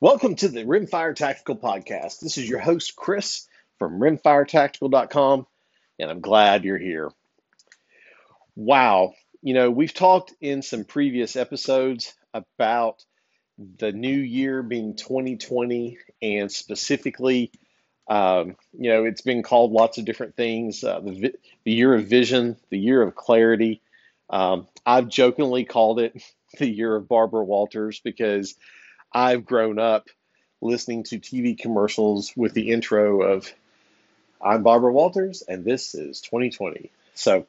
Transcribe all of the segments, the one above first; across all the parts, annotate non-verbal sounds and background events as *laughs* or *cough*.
Welcome to the Rimfire Tactical Podcast. This is your host, Chris from rimfiretactical.com, and I'm glad you're here. Wow. You know, we've talked in some previous episodes about the new year being 2020 and specifically, um, you know, it's been called lots of different things uh, the, the year of vision, the year of clarity. Um, I've jokingly called it *laughs* the year of Barbara Walters because I've grown up listening to TV commercials with the intro of I'm Barbara Walters and this is 2020. So,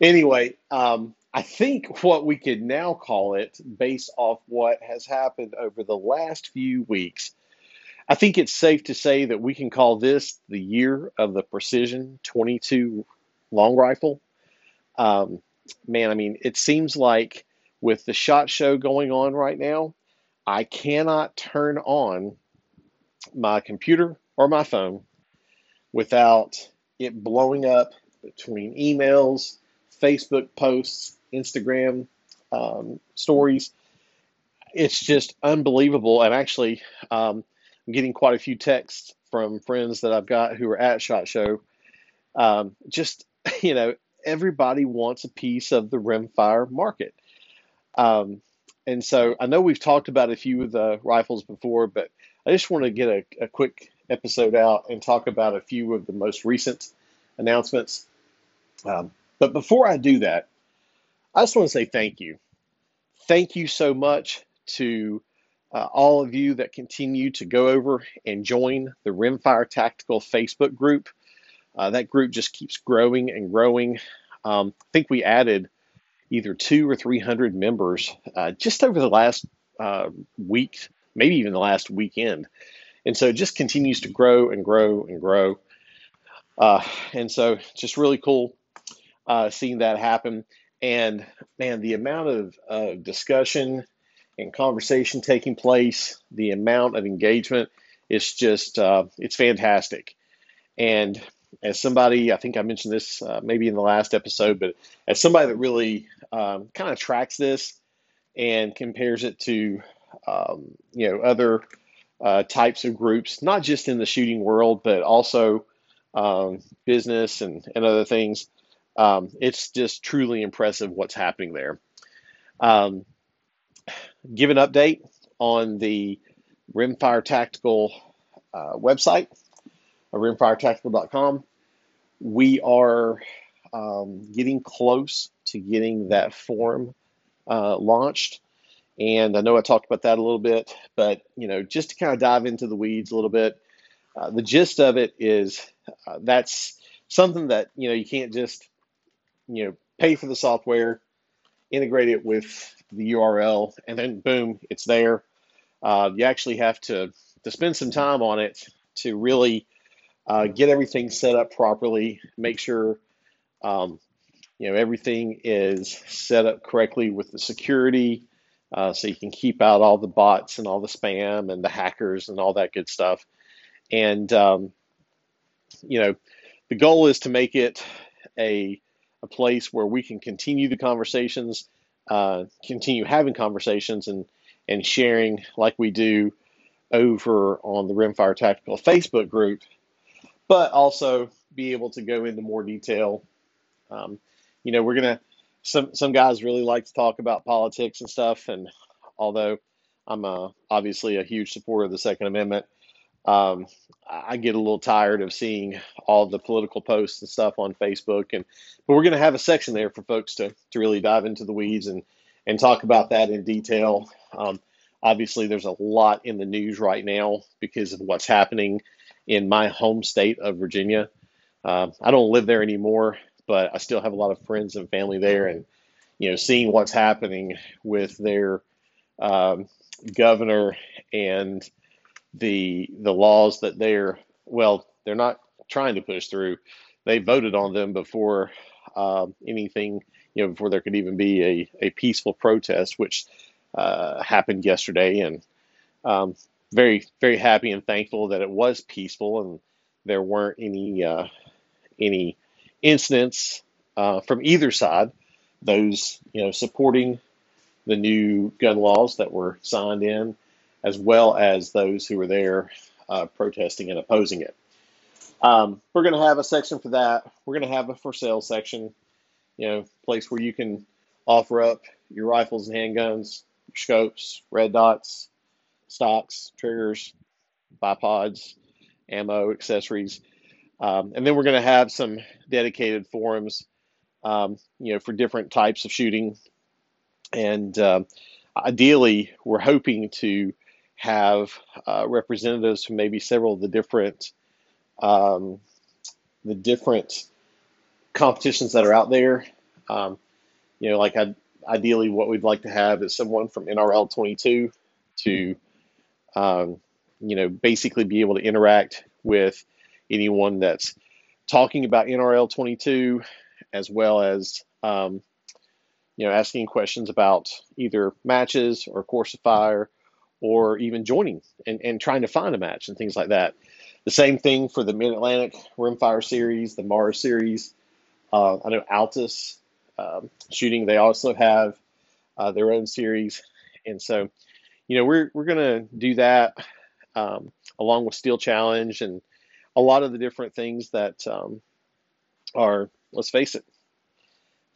anyway, um, I think what we could now call it, based off what has happened over the last few weeks, I think it's safe to say that we can call this the year of the Precision 22 long rifle. Um, man, I mean, it seems like with the SHOT Show going on right now, I cannot turn on my computer or my phone without it blowing up between emails, Facebook posts, Instagram um, stories. It's just unbelievable. And actually, um, I'm getting quite a few texts from friends that I've got who are at SHOT Show. Um, just, *laughs* you know, everybody wants a piece of the rimfire market. Um, and so I know we've talked about a few of the rifles before, but I just want to get a, a quick episode out and talk about a few of the most recent announcements. Um, but before I do that, I just want to say thank you. Thank you so much to uh, all of you that continue to go over and join the Rimfire Tactical Facebook group. Uh, that group just keeps growing and growing. Um, I think we added either two or three hundred members uh, just over the last uh, week, maybe even the last weekend, and so it just continues to grow and grow and grow. Uh, and so just really cool uh, seeing that happen. And man, the amount of discussion and conversation taking place, the amount of engagement, it's just uh, it's fantastic. And as somebody, I think I mentioned this uh, maybe in the last episode, but as somebody that really um, kind of tracks this and compares it to um, you know other uh, types of groups, not just in the shooting world, but also um, business and, and other things. Um, it's just truly impressive what's happening there. Um, give an update on the Rimfire Tactical uh, website, rimfiretactical.com. We are um, getting close to getting that form uh, launched. And I know I talked about that a little bit, but you know, just to kind of dive into the weeds a little bit, uh, the gist of it is uh, that's something that you know you can't just you know pay for the software, integrate it with the URL, and then boom, it's there. Uh, you actually have to to spend some time on it to really uh, get everything set up properly, make sure um, you know everything is set up correctly with the security, uh, so you can keep out all the bots and all the spam and the hackers and all that good stuff. And um, you know, the goal is to make it a a place where we can continue the conversations, uh, continue having conversations, and and sharing like we do over on the Rimfire Tactical Facebook group, but also be able to go into more detail. Um, you know, we're gonna some some guys really like to talk about politics and stuff, and although I'm a, obviously a huge supporter of the Second Amendment, um, I get a little tired of seeing all the political posts and stuff on Facebook, and but we're to have a section there for folks to to really dive into the weeds and and talk about that in detail. Um, obviously, there's a lot in the news right now because of what's happening in my home state of Virginia. Uh, I don't live there anymore, but I still have a lot of friends and family there, and you know, seeing what's happening with their um, governor and the the laws that they're well they're not trying to push through. They voted on them before uh, anything you know before there could even be a, a peaceful protest, which uh, happened yesterday, and um, very very happy and thankful that it was peaceful and there weren't any uh, any incidents uh, from either side. Those you know supporting the new gun laws that were signed in as well as those who were there uh, protesting and opposing it. Um, we're going to have a section for that. We're going to have a for sale section, you know, place where you can offer up your rifles and handguns, scopes, red dots, stocks, triggers, bipods, ammo, accessories. Um, and then we're going to have some dedicated forums, um, you know, for different types of shooting. And uh, ideally, we're hoping to have uh, representatives from maybe several of the different um, the different competitions that are out there. Um, you know, like I, ideally, what we'd like to have is someone from NRL 22 to, um, you know, basically be able to interact with anyone that's talking about NRL 22, as well as, um, you know, asking questions about either matches or course of fire, or even joining and, and trying to find a match and things like that. The same thing for the Mid Atlantic Rimfire Series, the Mars Series. Uh, I know Altus um, Shooting, they also have uh, their own series. And so, you know, we're, we're going to do that um, along with Steel Challenge and a lot of the different things that um, are, let's face it,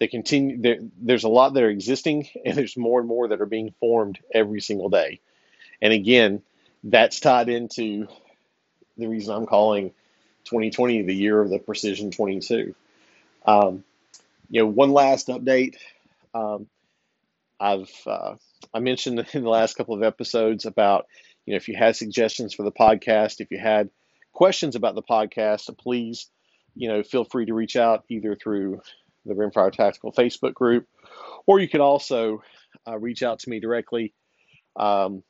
they continue. There, there's a lot that are existing, *laughs* and there's more and more that are being formed every single day. And again, that's tied into the reason I'm calling 2020 the year of the Precision 22. Um, you know, one last update. Um, I've uh, I mentioned in the last couple of episodes about you know if you had suggestions for the podcast, if you had questions about the podcast, please you know feel free to reach out either through the Rimfire Tactical Facebook group, or you could also uh, reach out to me directly um,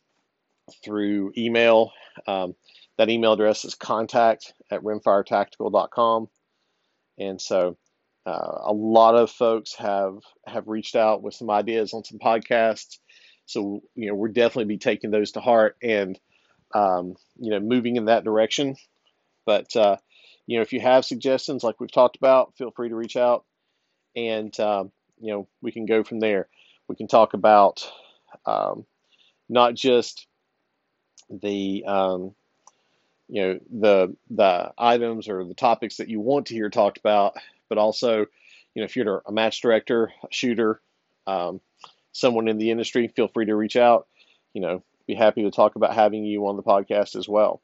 through email. Um, that email address is contact at rimfiretactical.com. And so uh, a lot of folks have have reached out with some ideas on some podcasts. So you know we're definitely be taking those to heart and um, you know moving in that direction. But uh, you know if you have suggestions like we've talked about, feel free to reach out, and um, you know we can go from there. We can talk about um, not just the um, you know the the items or the topics that you want to hear talked about, but also you know if you're a match director, a shooter, um, someone in the industry, feel free to reach out. You know, be happy to talk about having you on the podcast as well.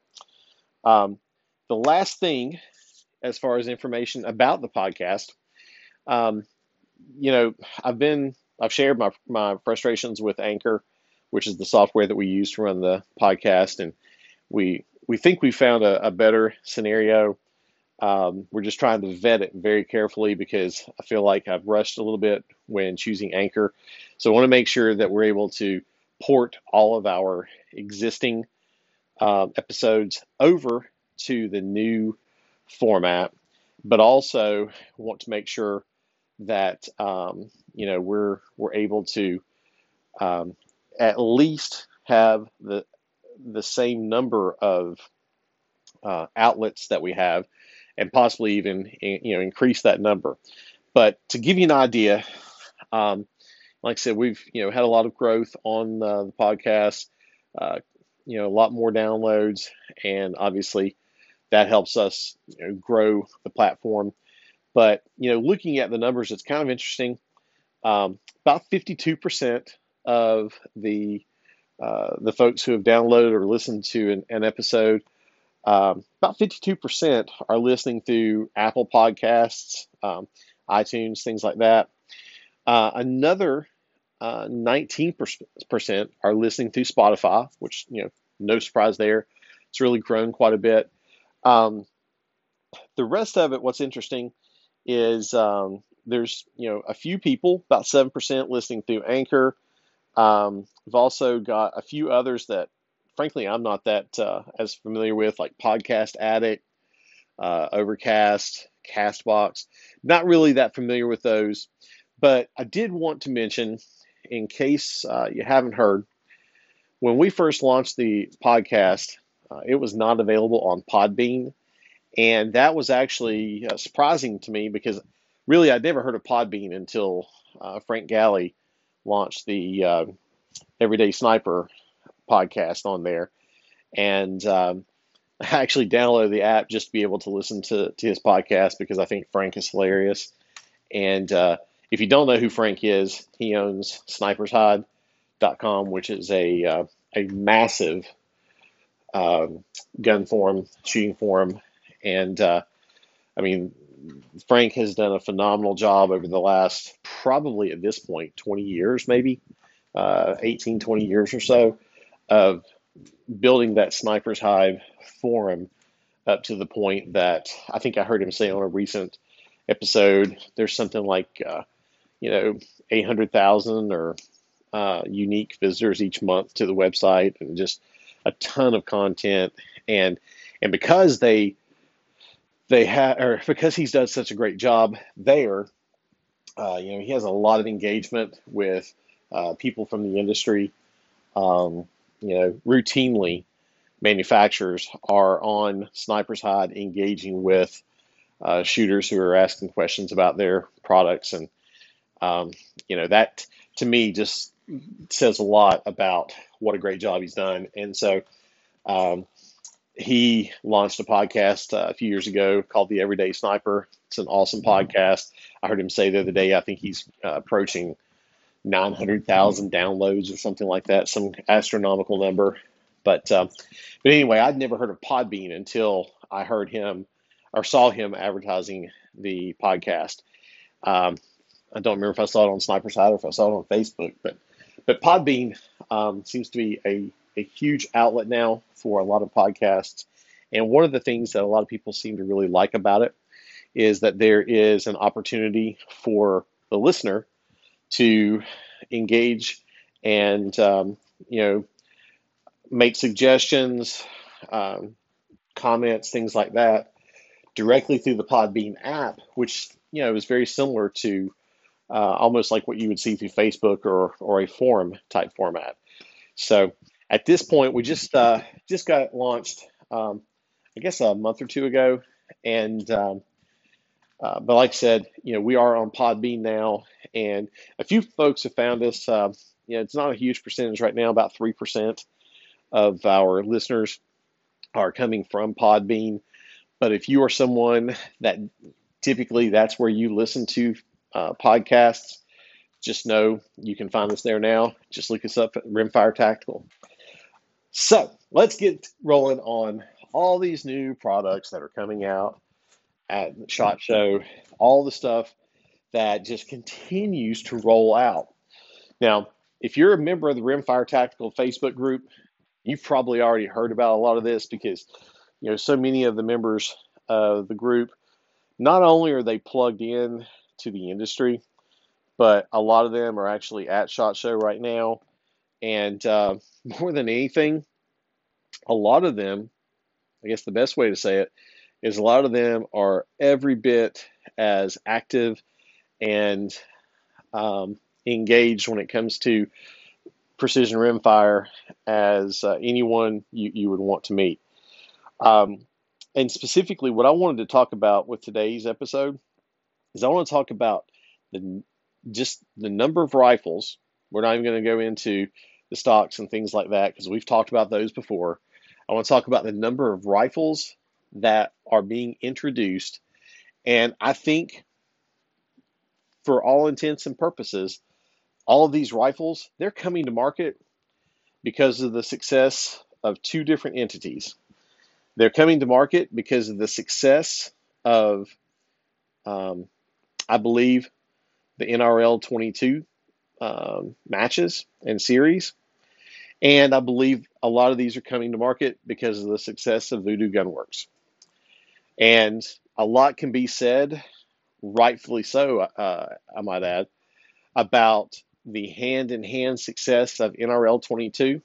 Um, the last thing, as far as information about the podcast, um, you know, I've been I've shared my my frustrations with Anchor, which is the software that we use to run the podcast, and we we think we found a, a better scenario. Um, we're just trying to vet it very carefully because I feel like I've rushed a little bit when choosing Anchor. So I want to make sure that we're able to port all of our existing uh, episodes over to the new format, but also want to make sure that um, you know we're we're able to um, at least have the the same number of uh, outlets that we have, and possibly even you know increase that number. But to give you an idea, um, like I said, we've you know had a lot of growth on uh, the podcast, uh, you know a lot more downloads, and obviously that helps us you know, grow the platform. But you know, looking at the numbers, it's kind of interesting. Um, about 52% of the uh, the folks who have downloaded or listened to an, an episode, um, about 52% are listening through Apple Podcasts, um, iTunes, things like that. Uh, another uh, 19% are listening through Spotify, which, you know, no surprise there. It's really grown quite a bit. Um, the rest of it, what's interesting is um, there's, you know, a few people, about 7% listening through Anchor, um, we've also got a few others that, frankly, I'm not that uh, as familiar with, like Podcast Addict, uh, Overcast, Castbox. Not really that familiar with those, but I did want to mention, in case uh, you haven't heard, when we first launched the podcast, uh, it was not available on Podbean. And that was actually uh, surprising to me because really I'd never heard of Podbean until uh, Frank Galli launched the Everyday Sniper podcast on there, and um, *laughs* I actually downloaded the app just to be able to listen to to his podcast because I think Frank is hilarious. And uh, if you don't know who Frank is, he owns SnipersHide.com, which is a uh, a massive um, gun forum, shooting forum, and uh, I mean Frank has done a phenomenal job over the last probably at this point 20 years, maybe uh, 18, 20 years or so of building that Sniper's Hide forum up to the point that I think I heard him say on a recent episode there's something like, uh, you know, 800,000 or uh, unique visitors each month to the website and just a ton of content. And, and because they they have, or because he's done such a great job there, uh, you know, he has a lot of engagement with uh, people from the industry. Um, you know, routinely, manufacturers are on Sniper's Hide engaging with uh, shooters who are asking questions about their products, and um, you know that to me just says a lot about what a great job he's done. And so, um, he launched a podcast uh, a few years ago called The Everyday Sniper. It's an awesome podcast. I heard him say the other day, I think he's uh, approaching 900,000 downloads or something like that, some astronomical number. But, uh, but anyway, I'd never heard of Podbean until I heard him or saw him advertising the podcast. Um, I don't remember if I saw it on Sniper's Hide or if I saw it on Facebook, but but Podbean um, seems to be a a huge outlet now for a lot of podcasts. And one of the things that a lot of people seem to really like about it is that there is an opportunity for the listener to engage and um, you know make suggestions, um, comments, things like that directly through the Podbean app, which you know is very similar to uh, almost like what you would see through Facebook or or a forum type format. So at this point, we just uh, just got launched, um, I guess a month or two ago, and um, uh, but like I said, you know, we are on Podbean now, and a few folks have found us. Uh, you know, it's not a huge percentage right now, about three percent of our listeners are coming from Podbean. But if you are someone that typically that's where you listen to uh, podcasts, just know you can find us there now. Just look us up at Rimfire Tactical. So let's get rolling on all these new products that are coming out at SHOT Show, all the stuff that just continues to roll out. Now, if you're a member of the Rimfire Tactical Facebook group, you've probably already heard about a lot of this because you know so many of the members of the group not only are they plugged in to the industry, but a lot of them are actually at SHOT Show right now and uh, more than anything, a lot of them, I guess the best way to say it, is a lot of them are every bit as active and um, engaged when it comes to precision rimfire as uh, anyone you, you would want to meet. Um, and specifically, what I wanted to talk about with today's episode is I want to talk about the just the number of rifles. We're not even going to go into the stocks and things like that because we've talked about those before. I want to talk about the number of rifles that are being introduced. And I think, for all intents and purposes, all of these rifles, they're coming to market because of the success of two different entities. They're coming to market because of the success of, um, I believe, the NRL 22 um, matches and series. And I believe a lot of these are coming to market because of the success of Vudoo Gunworks. And a lot can be said, rightfully so, uh, I might add, about the hand in hand success of NRL 22.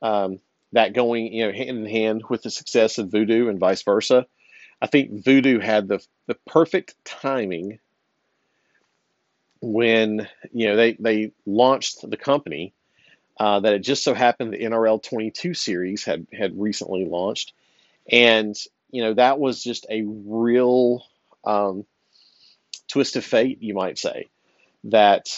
Um, that going you know hand in hand with the success of Vudoo and vice versa. I think Vudoo had the the perfect timing when you know they they launched the company uh, that it just so happened the NRL 22 series had had recently launched, and you know that was just a real um, twist of fate, you might say, that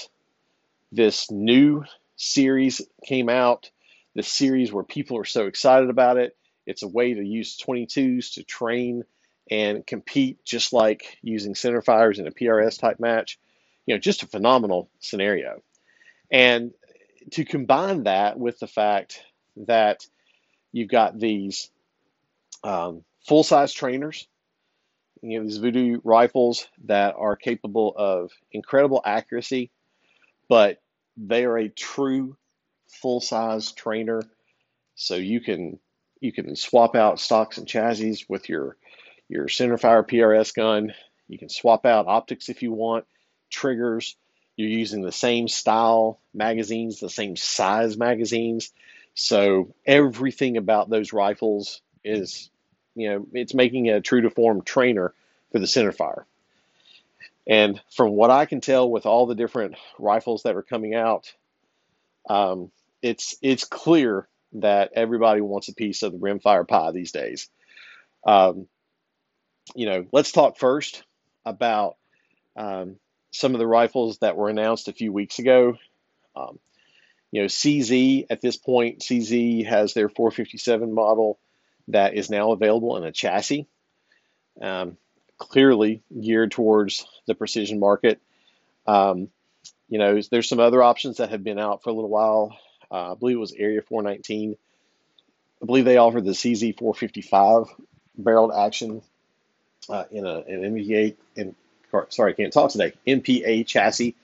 this new series came out this series where people are so excited about it. It's a way to use 22s to train and compete just like using center fires in a PRS type match. You know, just a phenomenal scenario. And to combine that with the fact that you've got these um, full size trainers, you know, these Vudoo rifles that are capable of incredible accuracy, but they are a true full size trainer. So you can you can swap out stocks and chassis with your your centerfire PRS gun. You can swap out optics if you want, triggers. You're using the same style magazines, the same size magazines. So everything about those rifles is, you know, it's making a true to form trainer for the centerfire. And from what I can tell, with all the different rifles that are coming out, um, it's it's clear that everybody wants a piece of the rimfire pie these days. Um, you know, let's talk first about um, some of the rifles that were announced a few weeks ago. Um, you know, CZ at this point, CZ has their 457 model that is now available in a chassis, um, clearly geared towards the precision market. Um, you know, there's some other options that have been out for a little while. Uh, I believe it was Area 419. I believe they offered the CZ 455 barreled action uh, in a, an MPA, in, sorry, I can't talk today, MPA chassis.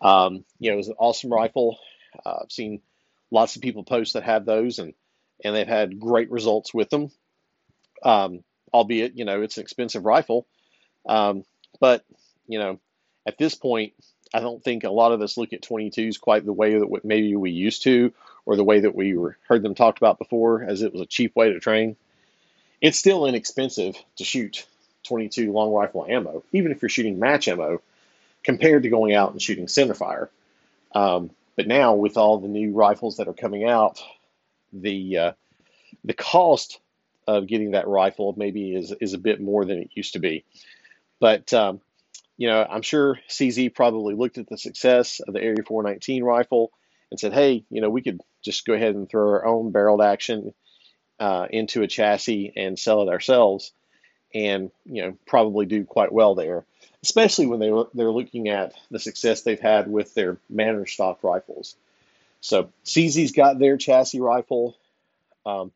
Um, you know, it was an awesome rifle. Uh, I've seen lots of people post that have those, and and they've had great results with them. Um, albeit, you know, it's an expensive rifle, um, but you know, at this point, I don't think a lot of us look at 22s quite the way that maybe we used to, or the way that we were, heard them talked about before, as it was a cheap way to train. It's still inexpensive to shoot 22 long rifle ammo, even if you're shooting match ammo, compared to going out and shooting centerfire. Um, but now with all the new rifles that are coming out, the uh, the cost of getting that rifle maybe is is a bit more than it used to be. But um, you know, I'm sure CZ probably looked at the success of the Area 419 rifle and said, "Hey, you know, we could just go ahead and throw our own barreled action uh, into a chassis and sell it ourselves." and you know probably do quite well there, especially when they they're looking at the success they've had with their Manner stock rifles. So CZ's got their chassis rifle. Um,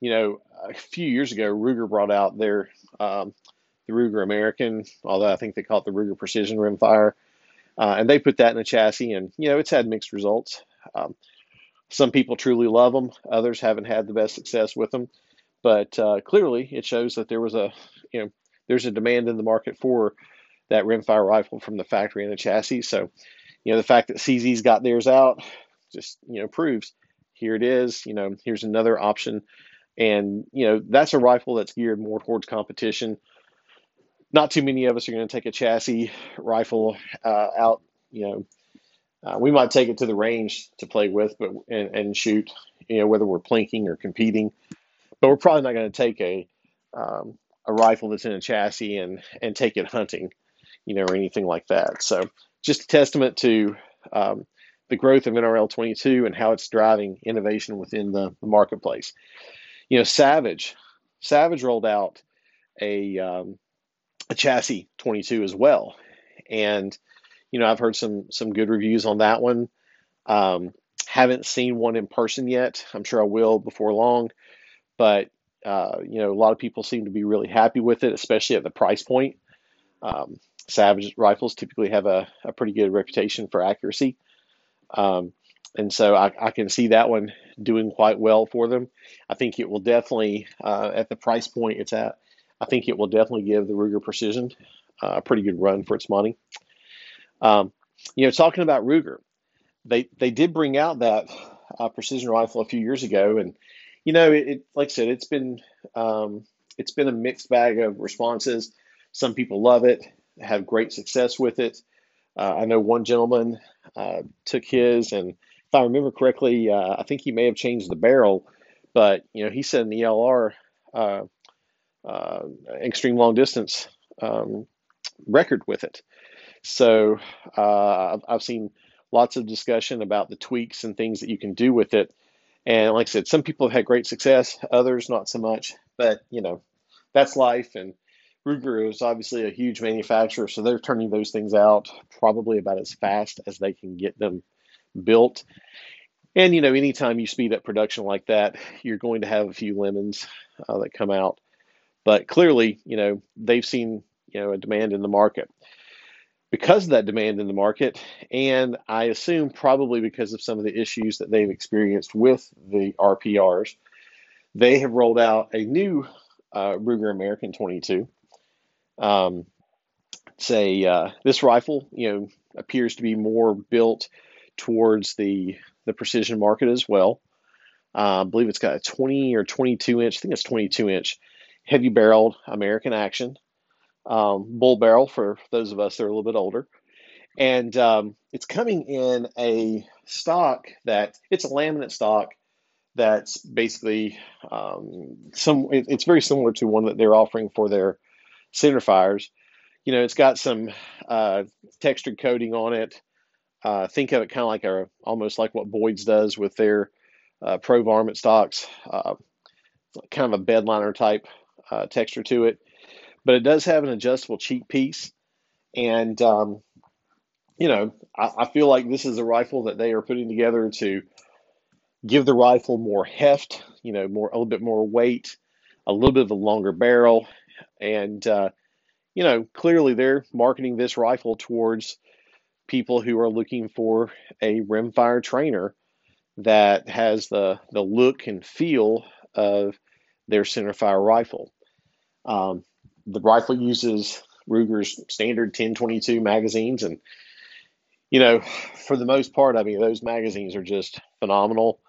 you know, a few years ago, Ruger brought out their um, the Ruger American, although I think they call it the Ruger Precision Rimfire, uh, and they put that in a chassis, and you know it's had mixed results. Um, some people truly love them, others haven't had the best success with them. But uh, clearly, it shows that there was a, you know, there's a demand in the market for that rimfire rifle from the factory and the chassis. So, you know, the fact that CZ's got theirs out just, you know, proves here it is. You know, here's another option. And, you know, that's a rifle that's geared more towards competition. Not too many of us are going to take a chassis rifle uh, out, you know, uh, we might take it to the range to play with, but and, and shoot, you know, whether we're plinking or competing but we're probably not going to take a um, a rifle that's in a chassis and and take it hunting, you know, or anything like that. So just a testament to um, the growth of NRL 22 and how it's driving innovation within the, the marketplace. You know, Savage, Savage rolled out a um, a chassis 22 as well, and you know I've heard some some good reviews on that one. Um, haven't seen one in person yet. I'm sure I will before long but uh, you know, a lot of people seem to be really happy with it, especially at the price point. Um, Savage rifles typically have a, a, pretty good reputation for accuracy. Um, and so I, I, can see that one doing quite well for them. I think it will definitely, uh, at the price point it's at, I think it will definitely give the Ruger Precision uh, a pretty good run for its money. Um, you know, talking about Ruger, they they did bring out that uh, precision rifle a few years ago, and you know, it, it, like I said, it's been um, it's been a mixed bag of responses. Some people love it, have great success with it. Uh, I know one gentleman uh, took his, and if I remember correctly, uh, I think he may have changed the barrel, but you know, he set an ELR extreme long distance um, record with it. So I've, I've seen lots of discussion about the tweaks and things that you can do with it And like I said, some people have had great success, others not so much. But you know, that's life. And Ruger is obviously a huge manufacturer, so they're turning those things out probably about as fast as they can get them built. And you know, anytime you speed up production like that, you're going to have a few lemons uh, that come out. But clearly, you know, they've seen you know a demand in the market because of that demand in the market, and I assume probably because of some of the issues that they've experienced with the RPRs, they have rolled out a new uh, Ruger American 22. Um, say uh, this rifle, you know, appears to be more built towards the the precision market as well. Uh, I believe it's got a 20 or 22 inch, I think it's 22 inch heavy barreled American action um, bull barrel for those of us that are a little bit older. And um, it's coming in a stock that it's a laminate stock that's basically um, some. It, it's very similar to one that they're offering for their center fires. You know, it's got some uh, textured coating on it. Uh, think of it kind of like a almost like what Boyd's does with their uh, pro varmint stocks, uh, kind of a bedliner type uh, texture to it. But it does have an adjustable cheek piece, and um, you know, I, I feel like this is a rifle that they are putting together to give the rifle more heft, you know, more a little bit more weight, a little bit of a longer barrel, and uh, you know, clearly they're marketing this rifle towards people who are looking for a rimfire trainer that has the the look and feel of their centerfire rifle. Um, the rifle uses Ruger's standard 1022 magazines, and you know, for the most part, I mean, those magazines are just phenomenal.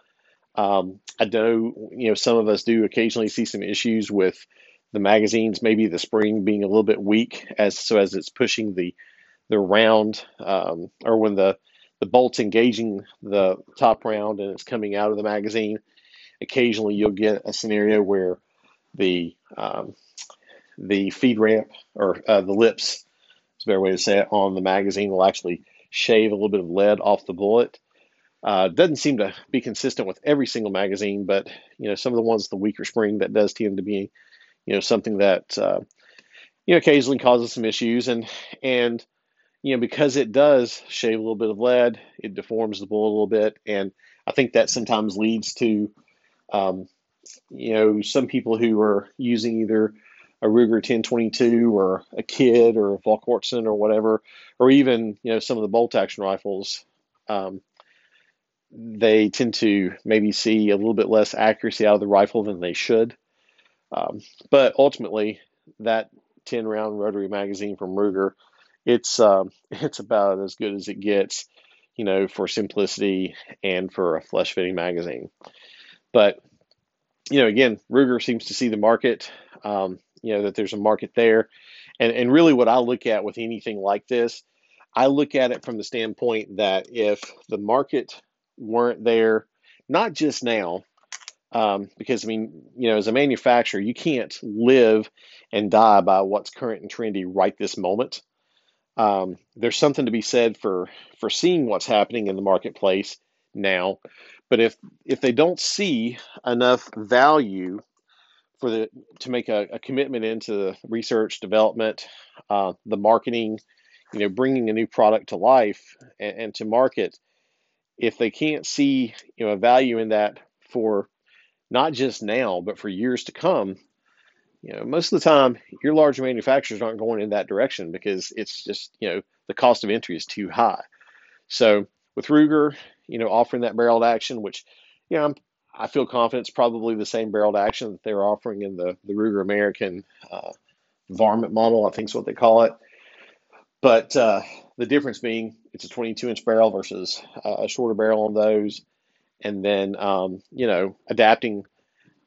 Um, I know, you know, some of us do occasionally see some issues with the magazines, maybe the spring being a little bit weak, as so as it's pushing the the round, um, or when the the bolt's engaging the top round and it's coming out of the magazine. Occasionally, you'll get a scenario where the um, the feed ramp or uh, the lips, is a better way to say it, on the magazine will actually shave a little bit of lead off the bullet. Uh, doesn't seem to be consistent with every single magazine, but you know some of the ones the weaker spring that does tend to be, you know, something that uh, you know occasionally causes some issues, and and you know because it does shave a little bit of lead, it deforms the bullet a little bit, and I think that sometimes leads to um, you know some people who are using either a Ruger 1022 or a Kidd or a Volquartsen or whatever, or even you know some of the bolt action rifles, um, they tend to maybe see a little bit less accuracy out of the rifle than they should. Um, but ultimately, that 10 round rotary magazine from Ruger, it's um, *laughs* it's about as good as it gets, you know, for simplicity and for a flesh fitting magazine. But you know, again, Ruger seems to see the market. Um, you know that there's a market there and and really what i look at with anything like this i look at it from the standpoint that if the market weren't there not just now um, because i mean you know as a manufacturer you can't live and die by what's current and trendy right this moment um, there's something to be said for for seeing what's happening in the marketplace now but if if they don't see enough value for the to make a, a commitment into the research development, uh, the marketing, you know, bringing a new product to life and, and to market. If they can't see you know a value in that for not just now but for years to come, you know, most of the time your large manufacturers aren't going in that direction because it's just you know the cost of entry is too high. So with Ruger, you know, offering that barreled action, which you know, I'm I feel confident it's probably the same barreled action that they're offering in the, the Ruger American uh, varmint model, I think is what they call it. But uh, the difference being it's a 22 inch barrel versus a shorter barrel on those. And then, um, you know, adapting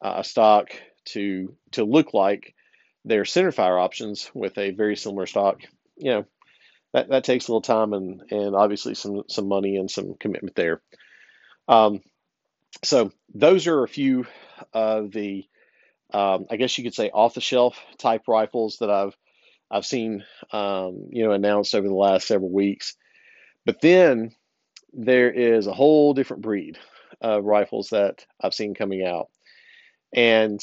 uh, a stock to to look like their centerfire options with a very similar stock, you know, that, that takes a little time and, and obviously some, some money and some commitment there. Um, so those are a few of the, um, I guess you could say, off-the-shelf type rifles that I've I've seen, um, you know, announced over the last several weeks. But then there is a whole different breed uh, rifles that I've seen coming out, and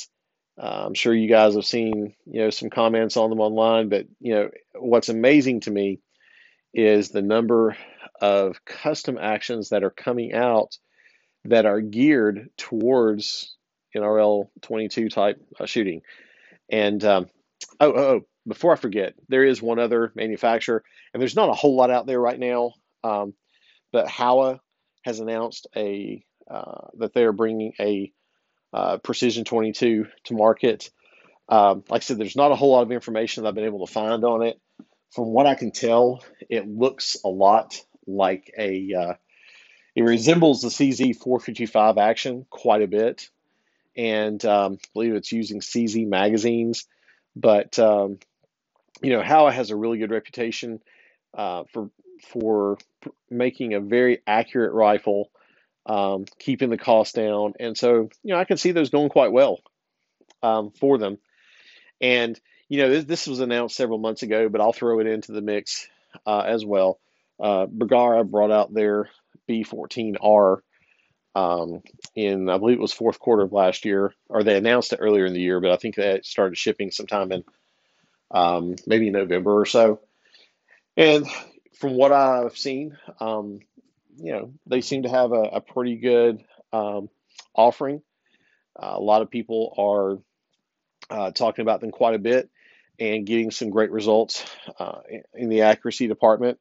uh, I'm sure you guys have seen you know some comments on them online. But you know what's amazing to me is the number of custom actions that are coming out that are geared towards NRL 22 type uh, shooting. And um, oh, oh, oh, before I forget, there is one other manufacturer, and there's not a whole lot out there right now. Um, but Howa has announced a uh, that they are bringing a uh, Precision 22 to market. Um, like I said, there's not a whole lot of information that I've been able to find on it. From what I can tell, it looks a lot like a. Uh, it resembles the CZ 455 action quite a bit, and um, I believe it's using CZ magazines. But um, you know, Howa has a really good reputation uh, for for making a very accurate rifle, um, keeping the cost down, and so you know I can see those going quite well um, for them. And you know this, this, was announced several months ago, but I'll throw it into the mix uh, as well. Uh, Bergara brought out their B14R um, in I believe it was fourth quarter of last year, or they announced it earlier in the year, but I think that started shipping sometime in um, maybe November or so. And from what I've seen, um, you know, they seem to have a, a pretty good um, offering. Uh, a lot of people are uh, talking about them quite a bit and getting some great results uh, in the accuracy department.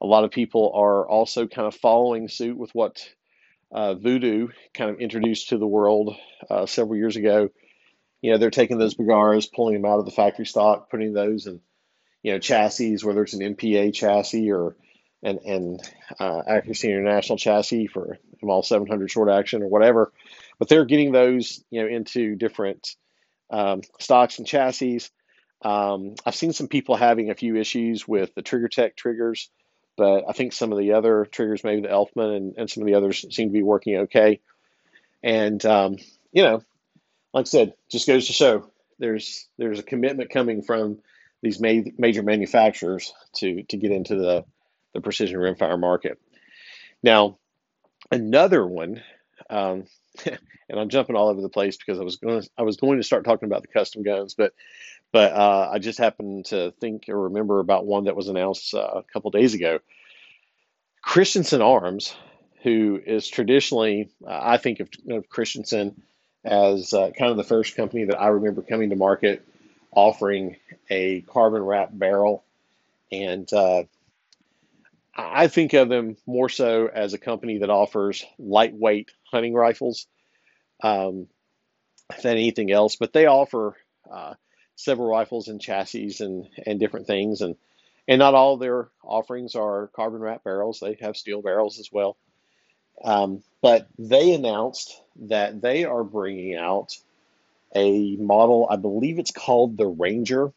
A lot of people are also kind of following suit with what uh, Vudoo kind of introduced to the world uh, several years ago. You know, they're taking those Bergaras, pulling them out of the factory stock, putting those in you know chassis, whether it's an MPA chassis or an, an uh, Accuracy International chassis for ML 700 short action or whatever. But they're getting those you know into different um, stocks and chassis. Um, I've seen some people having a few issues with the Trigger Tech triggers, but I think some of the other triggers, maybe the Elftmann and, and some of the others, seem to be working okay. And um, you know, like I said, just goes to show there's there's a commitment coming from these ma- major manufacturers to to get into the the precision rimfire market. Now, another one, um, *laughs* and I'm jumping all over the place because I was going to, I was going to start talking about the custom guns, but but uh, I just happened to think or remember about one that was announced uh, a couple days ago. Christensen Arms, who is traditionally, uh, I think of, of Christensen as uh, kind of the first company that I remember coming to market offering a carbon wrap barrel. And uh, I think of them more so as a company that offers lightweight hunting rifles um, than anything else. But they offer uh, several rifles and chassis and, and different things. And, and not all their offerings are carbon wrap barrels, they have steel barrels as well. Um, but they announced that they are bringing out a model, I believe it's called the Ranger.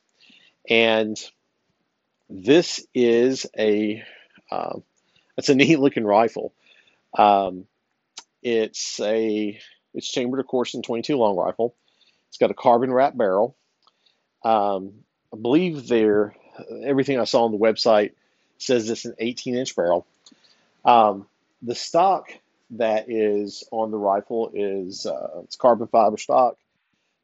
And this is a uh, it's a *laughs* neat looking rifle. Um, it's a it's chambered, of course, in 22 long rifle. It's got a carbon wrap barrel. Um, I believe there everything I saw on the website says it's an 18 inch barrel. Um, the stock that is on the rifle is uh, it's carbon fiber stock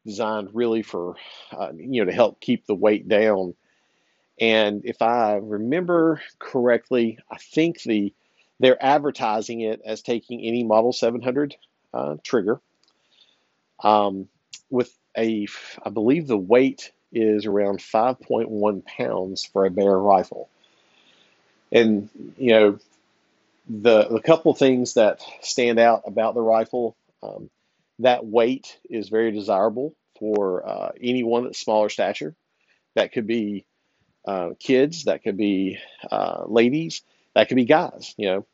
designed really for uh, you know to help keep the weight down. And if I remember correctly, I think the they're advertising it as taking any Model 700 uh, trigger um, with a, I believe the weight is around 5.1 pounds for a bare rifle. And you know, the the couple things that stand out about the rifle, um, that weight is very desirable for uh, anyone that's smaller stature. That could be uh, kids, that could be uh, ladies, that could be guys, you know.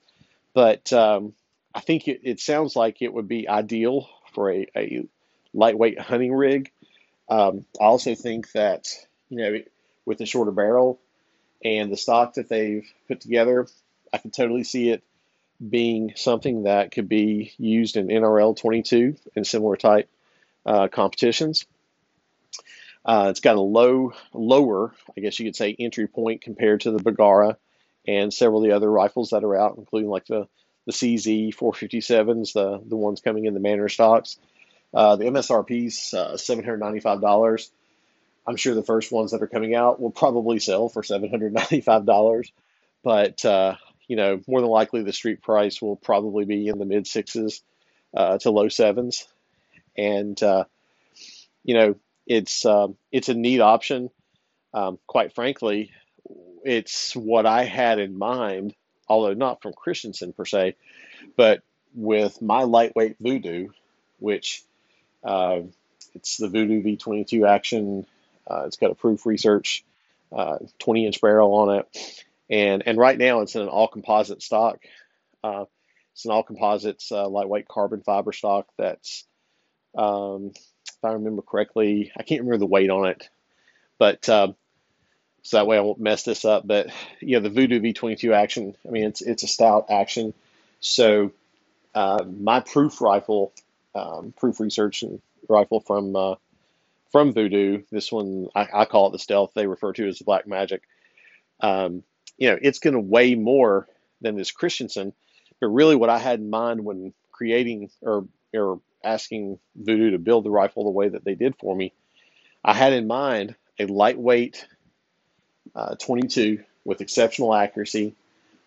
But um, I think it, it, sounds like it would be ideal for a, a lightweight hunting rig. Um, I also think that, you know, with the shorter barrel and the stock that they've put together, I can totally see it being something that could be used in NRL 22 and similar type uh, competitions. Uh, it's got a low, lower, I guess you could say, entry point compared to the Bergara and several of the other rifles that are out, including like the, the CZ 457s, the the ones coming in the Manor stocks. Uh, the MSRP's uh, $795. I'm sure the first ones that are coming out will probably sell for $795, but uh, you know, more than likely the street price will probably be in the mid sixes uh, to low sevens, and uh, you know, it's um, it's a neat option. Um, quite frankly, it's what I had in mind, although not from Christensen per se, but with my lightweight Vudoo, which uh, it's the Vudoo V22 action. Uh, it's got a proof research uh, 20 inch barrel on it, and and right now it's in an all composite stock. Uh, it's an all composites uh, lightweight carbon fiber stock. That's um, if I remember correctly, I can't remember the weight on it, but um, so that way I won't mess this up. But you know, the Vudoo V22 action. I mean, it's it's a stout action. So uh, my proof rifle, um, proof research and rifle from uh, from Vudoo. This one I, I, call it the Stealth. They refer to as the Black Magic. Um, you know, it's going to weigh more than this Christensen. But really, what I had in mind when creating or or asking Vudoo to build the rifle the way that they did for me, I had in mind a lightweight uh, 22 with exceptional accuracy,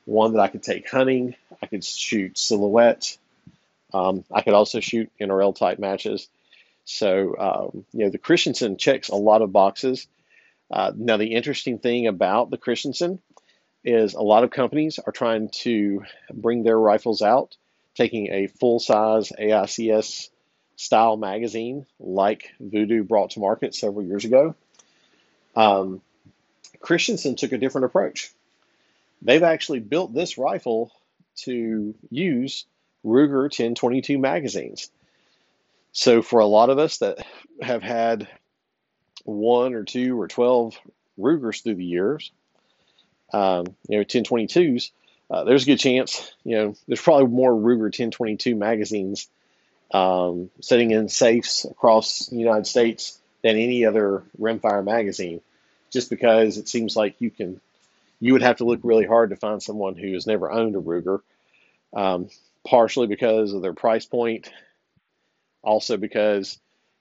one that I could take hunting. I could shoot silhouette. Um, I could also shoot NRL type matches. So, um, you know, the Christensen checks a lot of boxes. Uh, now, the interesting thing about the Christensen is a lot of companies are trying to bring their rifles out taking a full size AICS style magazine like Vudoo brought to market several years ago. Um, Christensen took a different approach. They've actually built this rifle to use Ruger 1022 magazines. So, for a lot of us that have had one or two or 12 Rugers through the years, um, you know, 1022s, uh, there's a good chance, you know, there's probably more Ruger 1022 magazines um, sitting in safes across the United States than any other rimfire magazine, just because it seems like you can, you would have to look really hard to find someone who has never owned a Ruger, um, partially because of their price point, also because,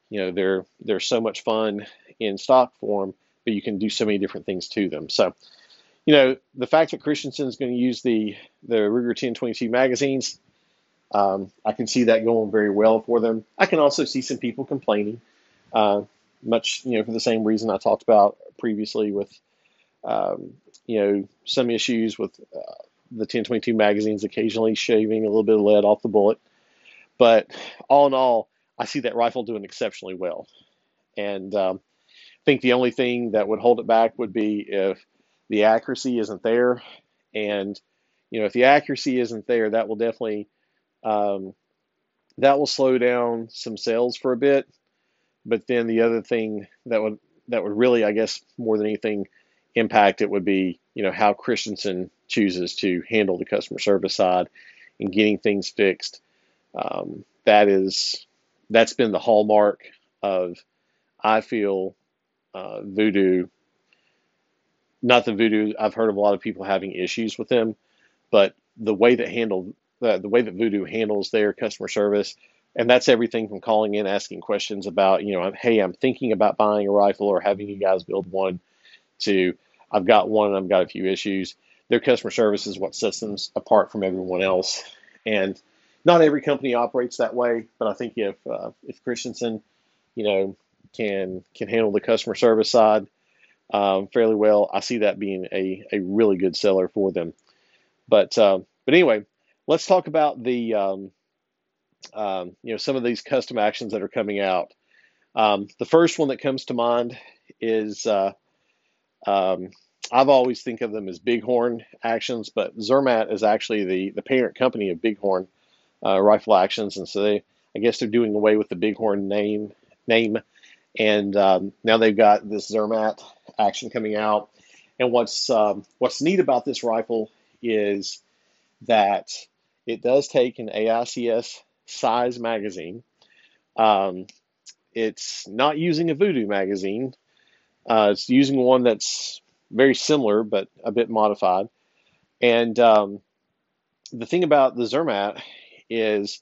you know, they're they're so much fun in stock form, but you can do so many different things to them. So you know, the fact that Christensen is going to use the the Ruger 1022 magazines, um, I can see that going very well for them. I can also see some people complaining, uh, much you know for the same reason I talked about previously with, um, you know, some issues with uh, the 1022 magazines occasionally shaving a little bit of lead off the bullet. But all in all, I see that rifle doing exceptionally well, and um, I think the only thing that would hold it back would be if the accuracy isn't there. And, you know, if the accuracy isn't there, that will definitely, um, that will slow down some sales for a bit. But then the other thing that would, that would really, I guess, more than anything impact it would be, you know, how Christensen chooses to handle the customer service side and getting things fixed. Um, that is, that's been the hallmark of, I feel, uh, Vudoo not the Vudoo. I've heard of a lot of people having issues with them, but the way that handle the, the way that Vudoo handles their customer service, and that's everything from calling in, asking questions about, you know, hey, I'm thinking about buying a rifle or having you guys build one, to I've got one and I've got a few issues. Their customer service is what sets them apart from everyone else, and not every company operates that way. But I think if uh, if Christensen, you know, can can handle the customer service side um, fairly well. I see that being a, a really good seller for them. But uh, but anyway, let's talk about the um, um, you know some of these custom actions that are coming out. Um, the first one that comes to mind is uh, um, I've always think of them as Bighorn actions, but Zermatt is actually the the parent company of Bighorn uh, Rifle Actions, and so they I guess they're doing away with the Bighorn name name and um, now they've got this Zermatt action coming out. And what's um, what's neat about this rifle is that it does take an AICS size magazine. Um, it's not using a Vudoo magazine. Uh, it's using one that's very similar but a bit modified. And um, the thing about the Zermatt is,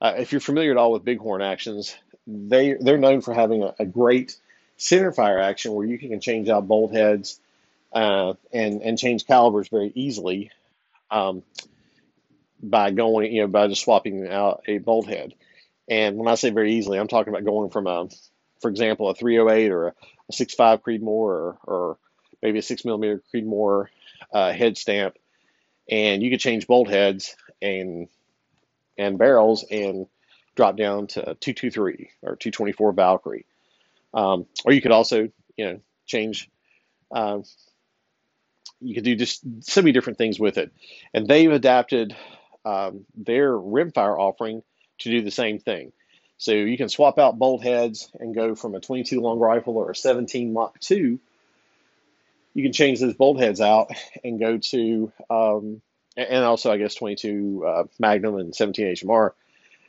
uh, if you're familiar at all with Bighorn actions, they they're known for having a, a great center fire action where you can change out bolt heads uh, and and change calibers very easily um, by going you know by just swapping out a bolt head. And when I say very easily, I'm talking about going from a, for example, a 308 or a, a 6.5 Creedmoor or, or maybe a six millimeter Creedmoor uh, head stamp, and you could change bolt heads and and barrels and drop down to 223 or 224 Valkyrie. Um, or you could also, you know, change. Uh, you could do just so many different things with it, and they've adapted um, their rimfire offering to do the same thing. So you can swap out bolt heads and go from a 22 long rifle or a 17 Mach 2. You can change those bolt heads out and go to, um, and also I guess 22 uh, Magnum and 17 HMR,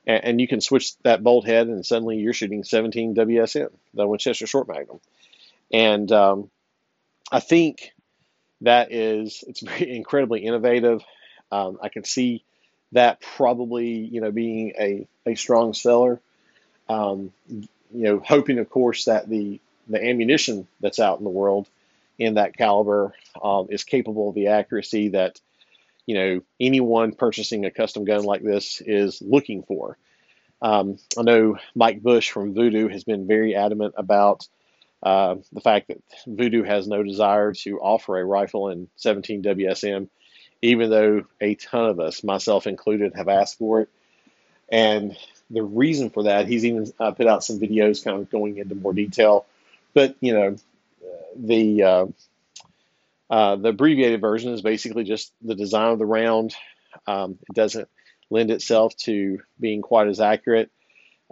and, and, you can switch that bolt head and suddenly you're shooting 17 WSM, the Winchester Short Magnum, and um, I think that is it's *laughs* very incredibly innovative. Um, I can see that probably you know being a, a strong seller. Um, you know, hoping of course that the the ammunition that's out in the world in that caliber um, is capable of the accuracy that you know anyone purchasing a custom gun like this is looking for. Um, I know Mike Bush from Vudoo has been very adamant about uh, the fact that Vudoo has no desire to offer a rifle in 17 WSM even though a ton of us, myself included, have asked for it. And the reason for that, he's even uh, put out some videos kind of going into more detail. But, you know, the uh, the abbreviated version is basically just the design of the round. Um, it doesn't lend itself to being quite as accurate.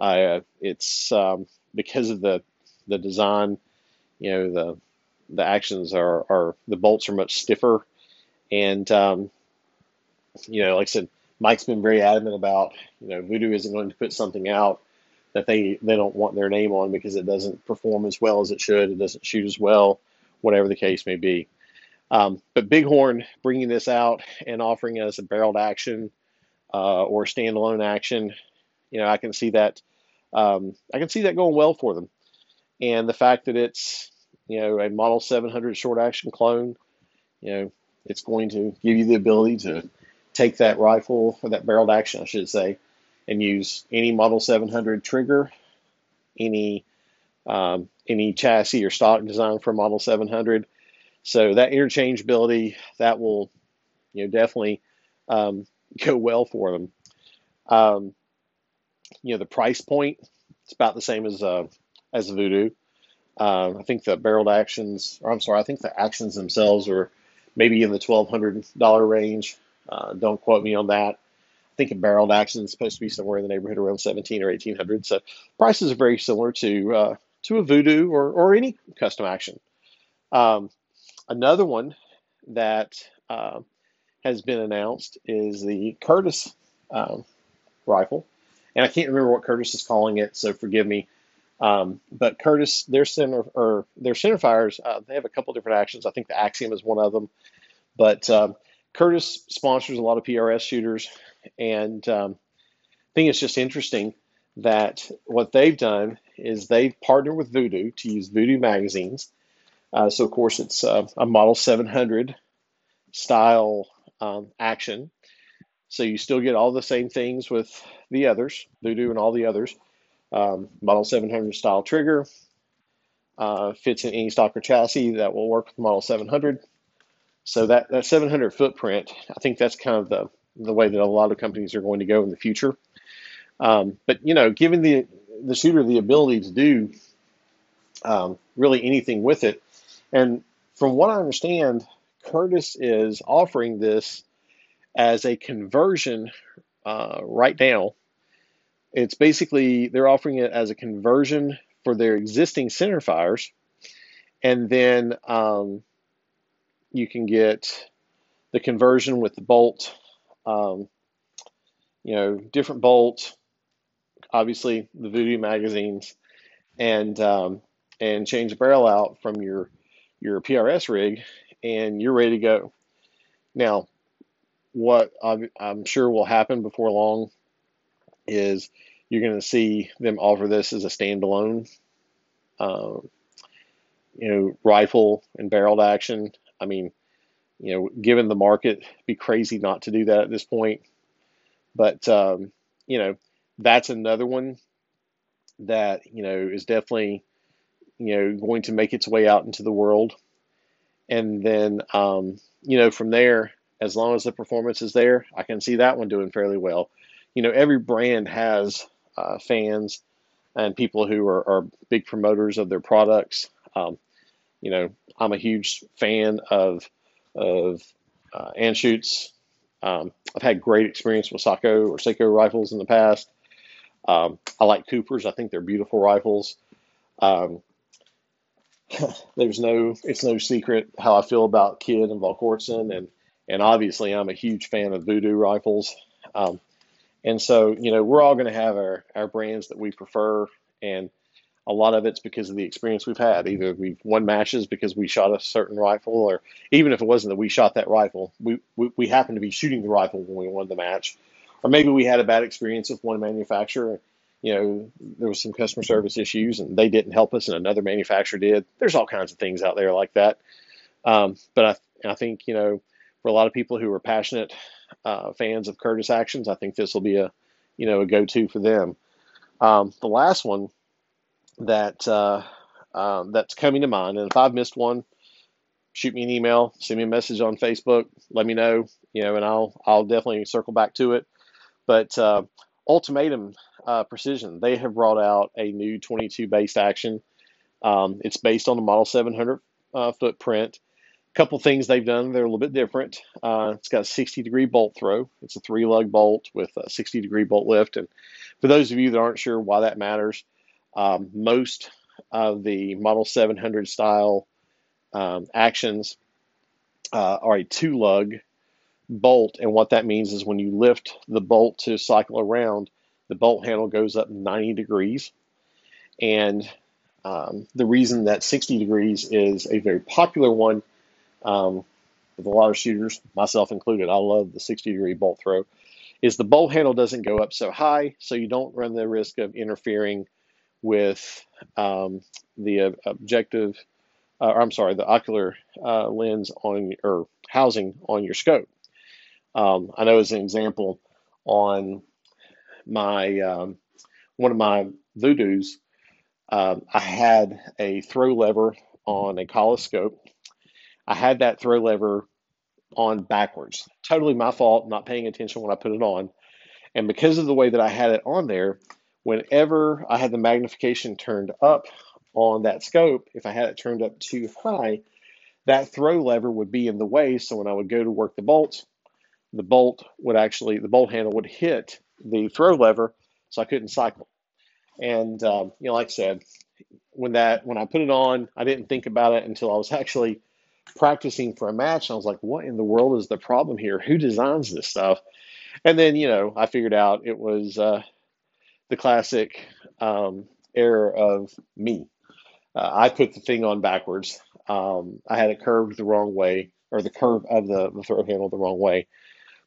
Uh, it's um, because of the the design. You know, the the actions are, are the bolts are much stiffer and, um, you know, like I said, Mike's been very adamant about, you know, Vudoo isn't going to put something out that they, they don't want their name on because it doesn't perform as well as it should, it doesn't shoot as well, whatever the case may be. Um, but Bighorn bringing this out and offering us a barreled action uh, or standalone action, you know, I can see that. Um, I can see that going well for them. And the fact that it's, you know, a Model 700 short action clone, you know, it's going to give you the ability to take that rifle or that barreled action, I should say, and use any Model 700 trigger, any um, any chassis or stock design for Model 700. So that interchangeability that will, you know, definitely um, *laughs* go well for them. Um, you know, the price point it's about the same as uh, as Vudoo. Uh, I think the barreled actions, or I'm sorry, I think the actions themselves are maybe in the $1,200 range. Uh, don't quote me on that. I think a barreled action is supposed to be somewhere in the neighborhood around 17 or 1800. So prices are very similar to uh, to a Vudoo or, or any custom action. Um, another one that uh, has been announced is the Curtis um, rifle, and I can't remember what Curtis is calling it, so forgive me. Um, but Curtis, their center or their center fires, uh, they have a couple different actions. I think the Axiom is one of them. But um, Curtis sponsors a lot of PRS shooters, and um, I think it's just interesting that what they've done is they've partnered with Vudoo to use Vudoo magazines. Uh, so of course it's uh, a Model 700 style um, action. So you still get all the same things with the others, Vudoo and all the others um, Model 700 style trigger. Uh, fits in any stocker chassis that will work with Model 700. So that, that 700 footprint, I think that's kind of the, the way that a lot of companies are going to go in the future. Um, but you know, giving the the shooter the ability to do um, really anything with it, and from what I understand, Curtis is offering this as a conversion uh, right now. It's basically they're offering it as a conversion for their existing center fires, and then um, you can get the conversion with the bolt, um, you know, different bolt, obviously the Vudoo magazines, and um, and change the barrel out from your your PRS rig, and you're ready to go. Now, what I'm, sure will happen before long is you're going to see them offer this as a standalone, uh, you know, rifle and barreled action. I mean, you know, given the market, be crazy not to do that at this point. But um, you know, that's another one that you know is definitely you know going to make its way out into the world. And then um, you know from there, as long as the performance is there, I can see that one doing fairly well. You know, every brand has uh, fans and people who are, are, big promoters of their products. Um, you know, I'm a huge fan of of uh, Anschutz. Um, I've had great experience with Sako or Seiko rifles in the past. Um, I like Coopers. I think they're beautiful rifles. Um, *laughs* there's no, it's no secret how I feel about Kidd and Volquartsen, and and obviously I'm a huge fan of Vudoo rifles. Um, and so, you know, we're all going to have our, our brands that we prefer, and a lot of it's because of the experience we've had. Either we've won matches because we shot a certain rifle, or even if it wasn't that we shot that rifle, we, we, we happened to be shooting the rifle when we won the match. Or maybe we had a bad experience with one manufacturer. You know, there was some customer service issues and they didn't help us and another manufacturer did. There's all kinds of things out there like that. Um, but I, I think, you know, for a lot of people who are passionate uh, fans of Curtis actions, I think this will be a, you know, a go-to for them. Um, the last one that uh, um, that's coming to mind. And if I've missed one, shoot me an email, send me a message on Facebook, let me know, you know, and I'll I'll definitely circle back to it. But uh, Ultimatum uh, Precision, they have brought out a new 22 based action. Um, it's based on the Model 700 uh, footprint. A couple things they've done, they're a little bit different. Uh, it's got a 60 degree bolt throw. It's a three lug bolt with a 60 degree bolt lift. And for those of you that aren't sure why that matters, um, most of the Model 700 style um, actions uh, are a two lug bolt. And what that means is when you lift the bolt to cycle around, the bolt handle goes up 90 degrees. And um, the reason that 60 degrees is a very popular one um, with a lot of shooters, myself included, I love the 60 degree bolt throw, is the bolt handle doesn't go up so high, so you don't run the risk of interfering with um, the objective, uh, or I'm sorry, the ocular uh, lens on or housing on your scope. Um, I know as an example on my um, one of my Vudoos, um, I had a throw lever on a Kahles scope. I had that throw lever on backwards. Totally my fault, not paying attention when I put it on. And because of the way that I had it on there, whenever I had the magnification turned up on that scope, if I had it turned up too high, that throw lever would be in the way. So when I would go to work the bolts, the bolt would actually, the bolt handle would hit the throw lever, so I couldn't cycle. And um, you know, like I said, when that when I put it on, I didn't think about it until I was actually practicing for a match. And I was like, what in the world is the problem here? Who designs this stuff? And then you know, I figured out it was uh, the classic um, error of me. Uh, I put the thing on backwards. Um, I had it curved the wrong way, or the curve of the, the throw handle the wrong way.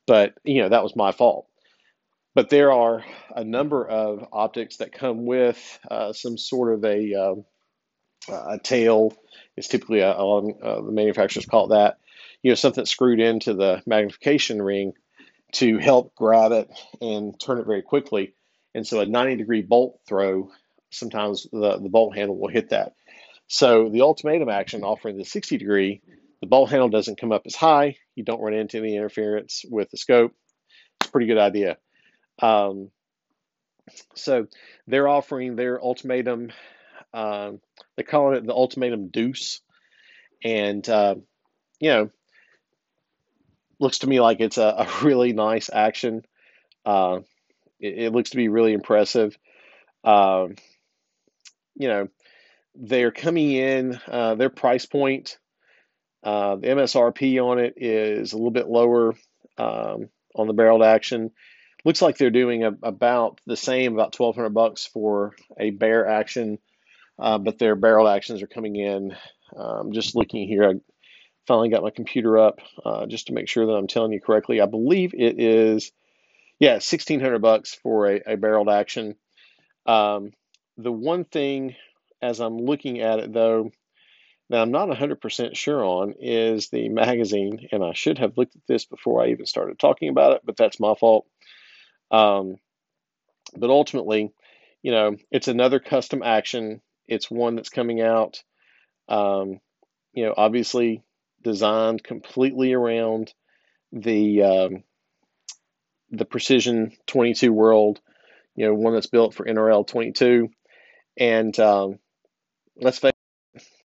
But you know that was my fault. But there are a number of optics that come with uh, some sort of a, uh, a tail. It's typically a, a uh, the manufacturers call it that. You know something screwed into the magnification ring to help grab it and turn it very quickly. And so a 90 degree bolt throw, sometimes the, the bolt handle will hit that. So the ultimatum action offering the 60 degree, the bolt handle doesn't come up as high. You don't run into any interference with the scope. It's a pretty good idea. Um, so they're offering their ultimatum. Um, they're calling it the ultimatum deuce, and uh, you know, looks to me like it's a, a really nice action. Uh, it, it looks to be really impressive. Um, you know, they're coming in, uh, their price point, uh, the MSRP on it is a little bit lower um, on the barreled action. Looks like they're doing a, about the same, about 1200 bucks for a bare action, uh, but their barreled actions are coming in. Um, just looking here, I finally got my computer up uh, just to make sure that I'm telling you correctly. I believe it is, yeah, 1600 bucks for a, a barreled action. Um, the one thing, as I'm looking at it though, that I'm not 100% sure on is the magazine, and I should have looked at this before I even started talking about it, but that's my fault. Um, but ultimately, you know, it's another custom action. It's one that's coming out, um, you know, obviously designed completely around the um, the Precision 22 world. You know, one that's built for NRL 22, and um, let's face